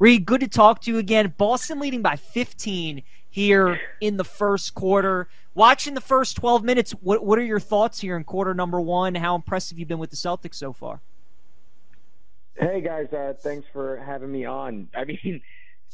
Reed, good to talk to you again. Boston leading by 15 here in the first quarter. Watching the first 12 minutes, what what are your thoughts here in quarter number one? How impressive you've been with the Celtics so far? Hey guys, uh, thanks for having me on. I mean,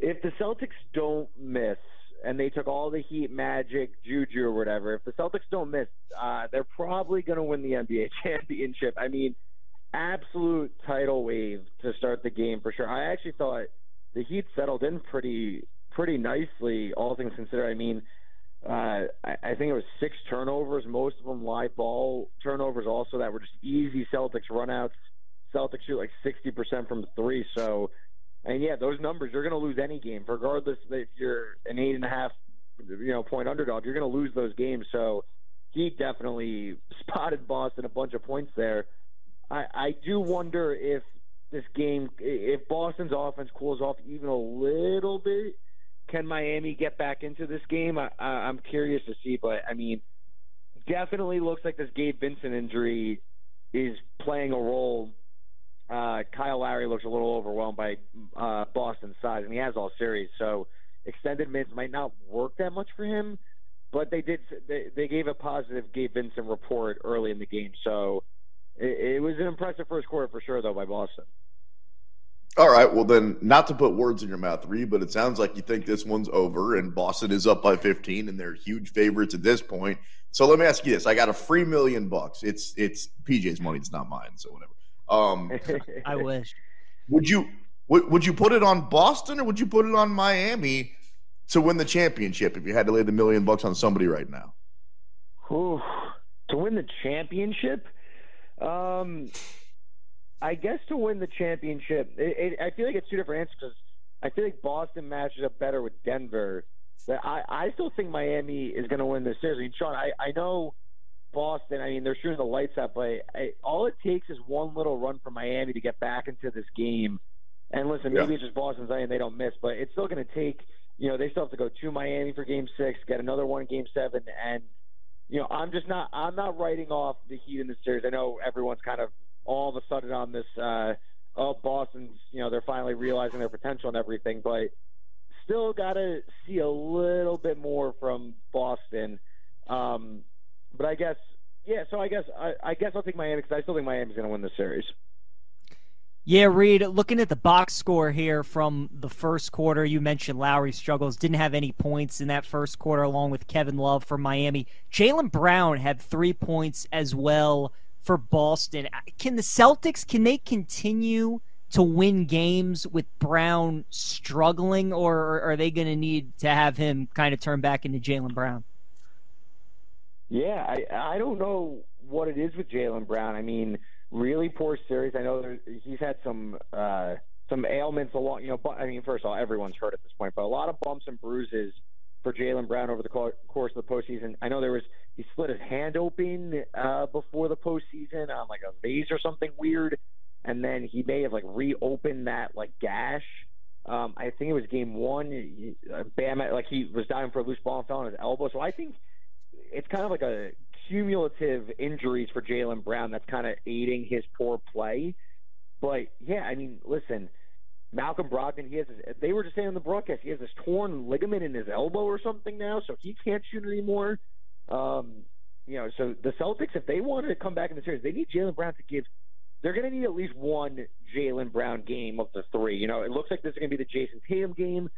if the Celtics don't miss and they took all the Heat, Magic, Juju, or whatever, if the Celtics don't miss, uh, they're probably going to win the NBA championship. I mean, absolute title wave to start the game for sure. I actually thought the Heat settled in pretty pretty nicely, all things considered. I mean, uh, I, I think it was six turnovers, most of them live ball turnovers, also that were just easy Celtics runouts. Celtics shoot like sixty percent from three, so and yeah, those numbers you're going to lose any game, regardless if you're an eight and a half, you know, point underdog. You're going to lose those games. So he definitely spotted Boston a bunch of points there. I, I do wonder if this game, if Boston's offense cools off even a little bit, can Miami get back into this game? I, I, I'm curious to see, but I mean, definitely looks like this Gabe Vincent injury is playing a role. Uh, Kyle Lowry looks a little overwhelmed by uh, Boston's size, and he has all series, so extended minutes might not work that much for him. But they did. They, they gave a positive Gabe Vincent report early in the game, so it was an impressive first quarter for sure, though, by Boston. All right. Well, then, not to put words in your mouth, Reed, but it sounds like you think this one's over and Boston is up by 15 and they're huge favorites at this point. So let me ask you this: I got a free million bucks. It's it's PJ's money. It's not mine. So whatever. Um, I wish. Would you would, would you put it on Boston or would you put it on Miami to win the championship if you had to lay the million bucks on somebody right now? Ooh, to win the championship, um, I guess to win the championship, it, it, I feel like it's two different answers because I feel like Boston matches up better with Denver. But I, I still think Miami is going to win this series. I mean, Sean, I, I know Boston. I mean, they're shooting the lights out, but I, all it takes is one little run from Miami to get back into this game. And listen, maybe yeah. it's just Boston's and they don't miss, but it's still going to take. You know, they still have to go to Miami for Game Six, get another one in Game Seven, and you know, I'm just not. I'm not writing off the Heat in this series. I know everyone's kind of all of a sudden on this. Uh, oh, Boston's. You know, they're finally realizing their potential and everything, but still got to see a little bit more from Boston. Um, but I guess, yeah. So I guess I, I guess I'll take Miami because I still think Miami's going to win the series. Yeah, Reed, looking at the box score here from the first quarter, you mentioned Lowry struggles, didn't have any points in that first quarter, along with Kevin Love from Miami. Jaylen Brown had three points as well for Boston. Can the Celtics, can they continue to win games with Brown struggling, or are they going to need to have him kind of turn back into Jaylen Brown? Yeah, I, I don't know what it is with Jaylen Brown. I mean – really poor series. I know there, he's had some uh, some ailments along. You know, but, I mean, first of all, everyone's hurt at this point, but a lot of bumps and bruises for Jaylen Brown over the course of the postseason. I know there was he split his hand open uh, before the postseason on like a vase or something weird, and then he may have like reopened that like gash. Um, I think it was game one. Uh, Bam, like he was diving for a loose ball and fell on his elbow. So I think it's kind of like a cumulative injuries for Jaylen Brown that's kind of aiding his poor play. But yeah, I mean, listen, Malcolm Brogdon, he has his, they were just saying on the broadcast he has this torn ligament in his elbow or something now, so he can't shoot anymore. Um, you know, so the Celtics, if they wanted to come back in the series, they need Jaylen Brown to give. They're going to need at least one Jaylen Brown game of the three. You know, it looks like this is going to be the Jayson Tatum game.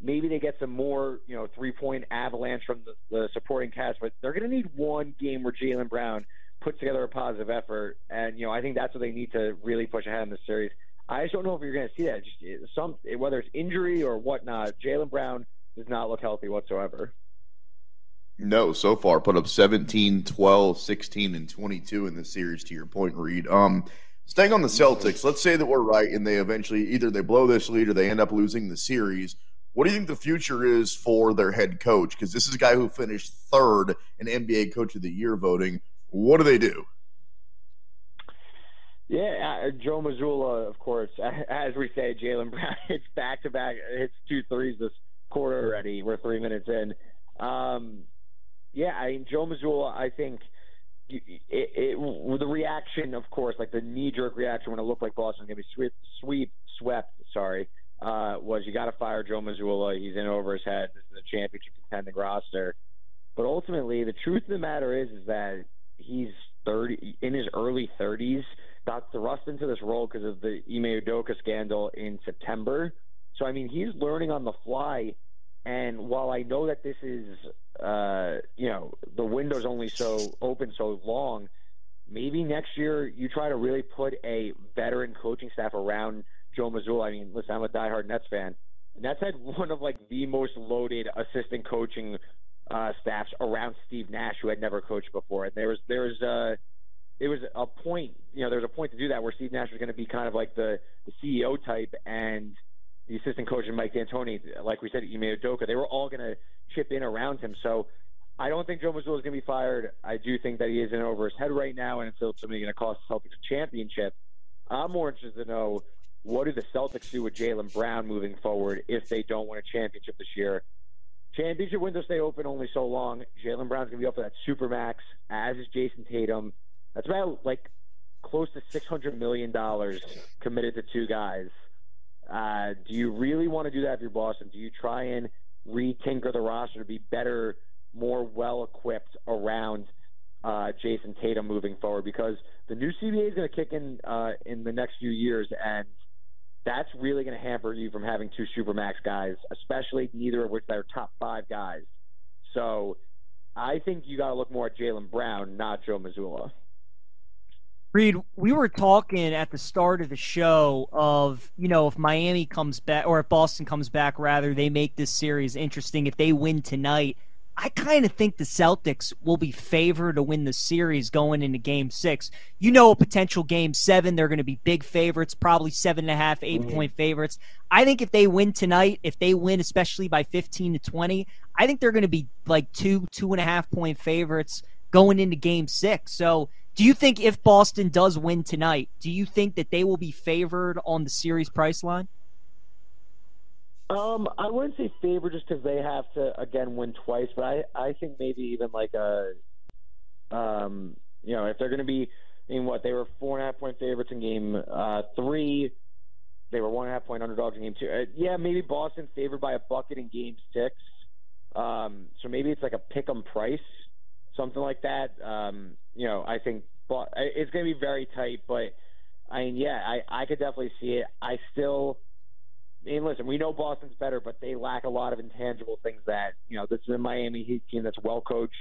Maybe they get some more, you know, three point avalanche from the, the supporting cast, but they're going to need one game where Jaylen Brown puts together a positive effort, and you know, I think that's what they need to really push ahead in the series. I just don't know if you're going to see that. Just some, whether it's injury or whatnot, Jaylen Brown does not look healthy whatsoever. No, so far put up 17, 12, 16, and 22 in the series. To your point, Reed. Um, staying on the Celtics, let's say that we're right, and they eventually either they blow this lead or they end up losing the series. What do you think the future is for their head coach? Because this is a guy who finished third in NBA Coach of the Year voting. What do they do? Yeah, uh, Joe Mazzulla, of course. As we say, Jaylen Brown hits back to back, hits two threes this quarter already. We're three minutes in. Um, yeah, I mean, Joe Mazzulla, I think it, it, the reaction, of course, like the knee jerk reaction when it looked like Boston was going to be sweep, sweep, swept, sorry, uh, was you got to fire Joe Mazzulla. He's in over his head. This is a championship contending roster. But ultimately, the truth of the matter is, is that he's 30 in his early 30s. Got thrust into this role because of the Ime Udoka scandal in September. So I mean, he's learning on the fly. And while I know that this is, uh, you know, the window's only so open so long, maybe next year you try to really put a veteran coaching staff around Joe Mazzulla. I mean, listen, I'm a diehard Nets fan. Nets had one of like the most loaded assistant coaching uh, staffs around Steve Nash, who had never coached before. And there was there was uh, it was a point, you know, there was a point to do that where Steve Nash was going to be kind of like the the CEO type, and the assistant coach and Mike D'Antoni, like we said, Ime Udoka, they were all going to chip in around him. So I don't think Joe Mazzulla is going to be fired. I do think that he is in over his head right now, and it's ultimately going to cost the Celtics a championship. I'm more interested to know what do the Celtics do with Jaylen Brown moving forward if they don't win a championship this year. Championship windows stay open only so long. Jaylen Brown's going to be up for that super max, as is Jayson Tatum. That's about like close to six hundred million dollars committed to two guys. Uh, do you really want to do that if you're Boston? Do you try and retinker the roster to be better, more well equipped around uh, Jayson Tatum moving forward? Because the new CBA is going to kick in uh, in the next few years, and that's really going to hamper you from having two supermax guys, especially neither of which are top five guys. So I think you got to look more at Jaylen Brown, not Joe Mazzulla. Reed, we were talking at the start of the show of, you know, if Miami comes back or if Boston comes back, rather, they make this series interesting. If they win tonight, I kind of think the Celtics will be favored to win the series going into game six. You know, a potential game seven, they're going to be big favorites, probably seven and a half, eight mm-hmm. point favorites. I think if they win tonight, if they win, especially by 15 to 20, I think they're going to be like two, two and a half point favorites going into game six. So, do you think if Boston does win tonight, do you think that they will be favored on the series price line? Um, I wouldn't say favored just because they have to again win twice, but I I think maybe even like a, um, you know, if they're going to be in what they were four and a half point favorites in game uh, three, they were one and a half point underdogs in game two. Uh, yeah, maybe Boston favored by a bucket in game six. Um, so maybe it's like a pick 'em price something like that. Um, you know, I think it's going to be very tight, but I mean, yeah, I, I could definitely see it. I still, I mean, listen, we know Boston's better, but they lack a lot of intangible things that, you know, this is a Miami Heat team that's well coached.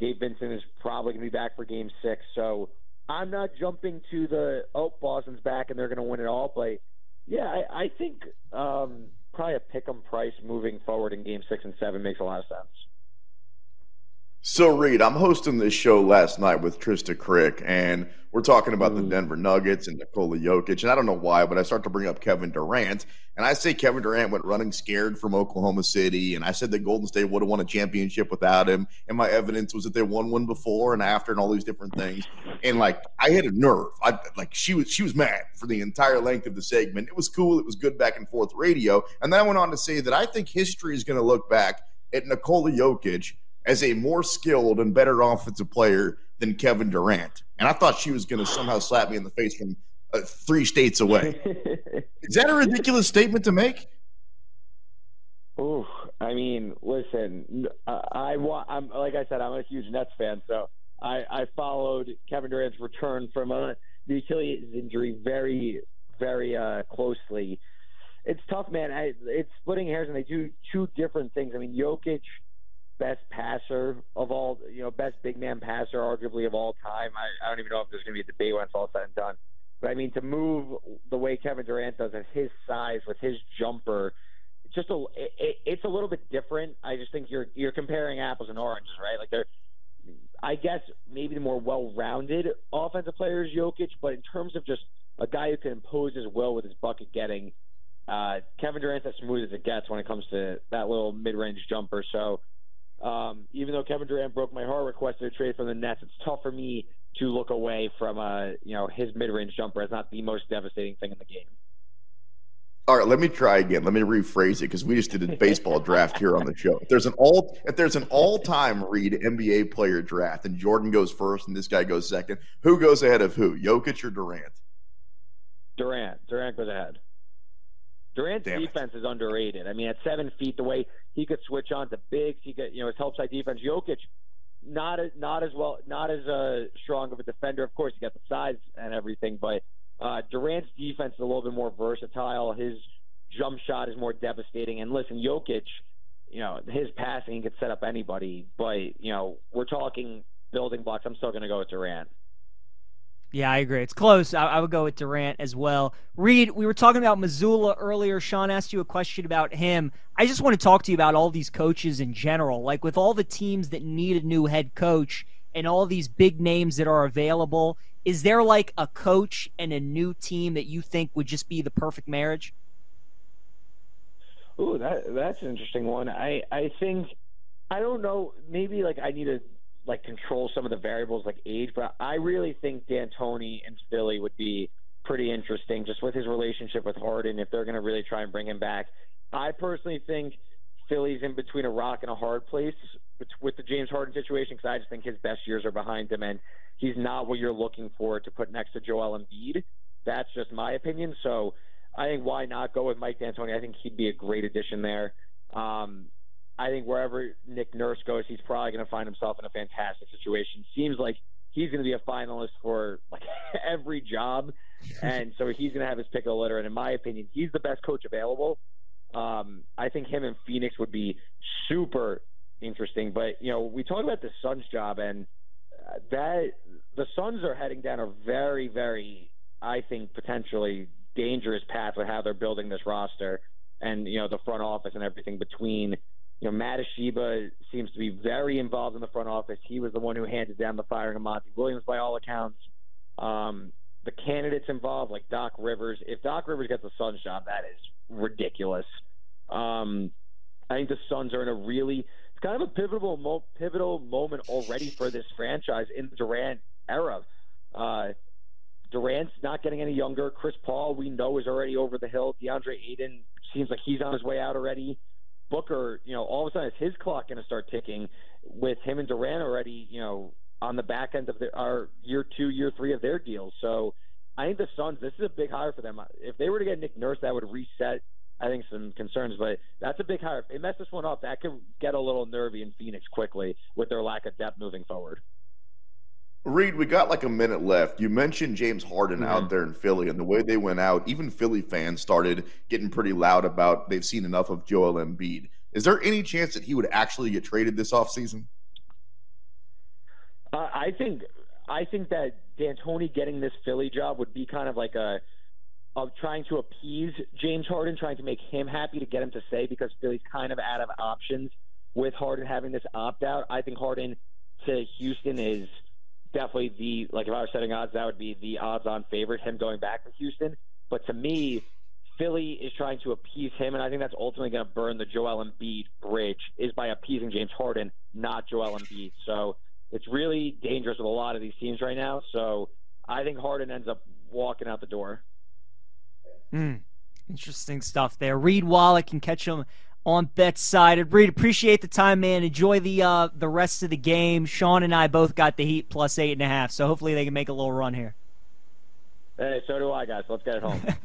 Gabe Vincent is probably going to be back for game six. So I'm not jumping to the, oh, Boston's back and they're going to win it all. But yeah, I, I think um, probably a pick 'em price moving forward in game six and seven makes a lot of sense. So, Reed, I'm hosting this show last night with Trista Crick, and we're talking about the mm. Denver Nuggets and Nikola Jokic. And I don't know why, but I start to bring up Kevin Durant. And I say Kevin Durant went running scared from Oklahoma City. And I said that Golden State would have won a championship without him. And my evidence was that they won one before and after and all these different things. And like, I had a nerve. I like, she was, she was mad for the entire length of the segment. It was cool. It was good back and forth radio. And then I went on to say that I think history is going to look back at Nikola Jokic as a more skilled and better offensive player than Kevin Durant. And I thought she was going to somehow slap me in the face from uh, three states away. Is that a ridiculous statement to make? Ooh, I mean, listen, I, I want. I'm like I said, I'm a huge Nets fan, so I, I followed Kevin Durant's return from a, the Achilles injury very, very uh, closely. It's tough, man. I, it's splitting hairs, and they do two different things. I mean, Jokic best passer of all, you know, best big man passer, arguably of all time. I, I don't even know if there's going to be a debate when it's all said and done. But I mean, to move the way Kevin Durant does at his size with his jumper, just a, it, it's a little bit different. I just think you're you're comparing apples and oranges, right? Like they're, I guess maybe the more well-rounded offensive player is Jokic, but in terms of just a guy who can impose his will with his bucket getting, uh, Kevin Durant's as smooth as it gets when it comes to that little mid-range jumper. So um, even though Kevin Durant broke my heart, requested a trade from the Nets, it's tough for me to look away from uh, you know his mid-range jumper as not the most devastating thing in the game. All right, let me try again. Let me rephrase it because we just did a baseball draft here on the show. If there's an all if there's an all-time Reed NBA player draft and Jordan goes first and this guy goes second, who goes ahead of who? Jokic or Durant? Durant. Durant goes ahead. Durant's Damn defense is underrated. I mean, at seven feet, the way he could switch on to bigs, he could, you know, his help side defense. Jokic, not as not as well, not as uh, strong of a defender. Of course, he got the size and everything, but uh, Durant's defense is a little bit more versatile. His jump shot is more devastating. And listen, Jokic, you know, his passing could set up anybody, but you know, we're talking building blocks. I'm still going to go with Durant. Yeah, I agree. It's close. I, I, would go with Durant as well. Reed, we were talking about Mazzulla earlier. Sean asked you a question about him. I just want to talk to you about all these coaches in general. Like with all the teams that need a new head coach and all these big names that are available, is there like a coach and a new team that you think would just be the perfect marriage? Ooh, that that's an interesting one. I I think I don't know. Maybe like I need to like control some of the variables like age, but I really think D'Antoni and Philly would be pretty interesting just with his relationship with Harden if they're going to really try and bring him back. I personally think Philly's in between a rock and a hard place with the James Harden situation because I just think his best years are behind him and he's not what you're looking for to put next to Joel Embiid. That's just my opinion. So I think why not go with Mike D'Antoni? I think he'd be a great addition there. Um, I think wherever Nick Nurse goes, he's probably going to find himself in a fantastic situation. Seems like he's going to be a finalist for like every job, and so he's going to have his pick of the litter. And in my opinion, he's the best coach available. Um, I think him and Phoenix would be super interesting. But you know, we talk about the Suns job, and uh, that the Suns are heading down a very, very, I think, potentially dangerous path with how they're building this roster, and you know, the front office and everything between you know, Mat Ishbia seems to be very involved in the front office. He was the one who handed down the firing of Monty Williams, by all accounts. Um, the candidates involved, like Doc Rivers. If Doc Rivers gets the Suns job, that is ridiculous. Um, I think the Suns are in a really it's kind of a pivotal mo- pivotal moment already for this franchise in the Durant era. Uh, Durant's not getting any younger. Chris Paul, we know, is already over the hill. DeAndre Ayton seems like he's on his way out already. Booker, you know, all of a sudden is his clock going to start ticking with him and Durant already, you know, on the back end of their, our year two, year three of their deals. So I think the Suns, this is a big hire for them. If they were to get Nick Nurse, that would reset, I think, some concerns. But that's a big hire. If they mess this one up, that could get a little nervy in Phoenix quickly with their lack of depth moving forward. Reed, we got like a minute left. You mentioned James Harden mm-hmm. out there in Philly and the way they went out. Even Philly fans started getting pretty loud about they've seen enough of Joel Embiid. Is there any chance that he would actually get traded this offseason? Uh, I think I think that D'Antoni getting this Philly job would be kind of like a of trying to appease James Harden, trying to make him happy to get him to stay because Philly's kind of out of options with Harden having this opt out. I think Harden to Houston is – definitely the like if I was setting odds, that would be the odds-on favorite. Him going back to Houston, but to me, Philly is trying to appease him, and I think that's ultimately going to burn the Joel Embiid bridge is by appeasing James Harden, not Joel Embiid. So it's really dangerous with a lot of these teams right now. So I think Harden ends up walking out the door. Hmm. Interesting stuff there. Reed Wallach can catch him on BetSided. Reed, appreciate the time, man. Enjoy the uh, the rest of the game. Sean and I both got the Heat plus eight and a half, so hopefully they can make a little run here. Hey, so do I, guys. Let's get it home.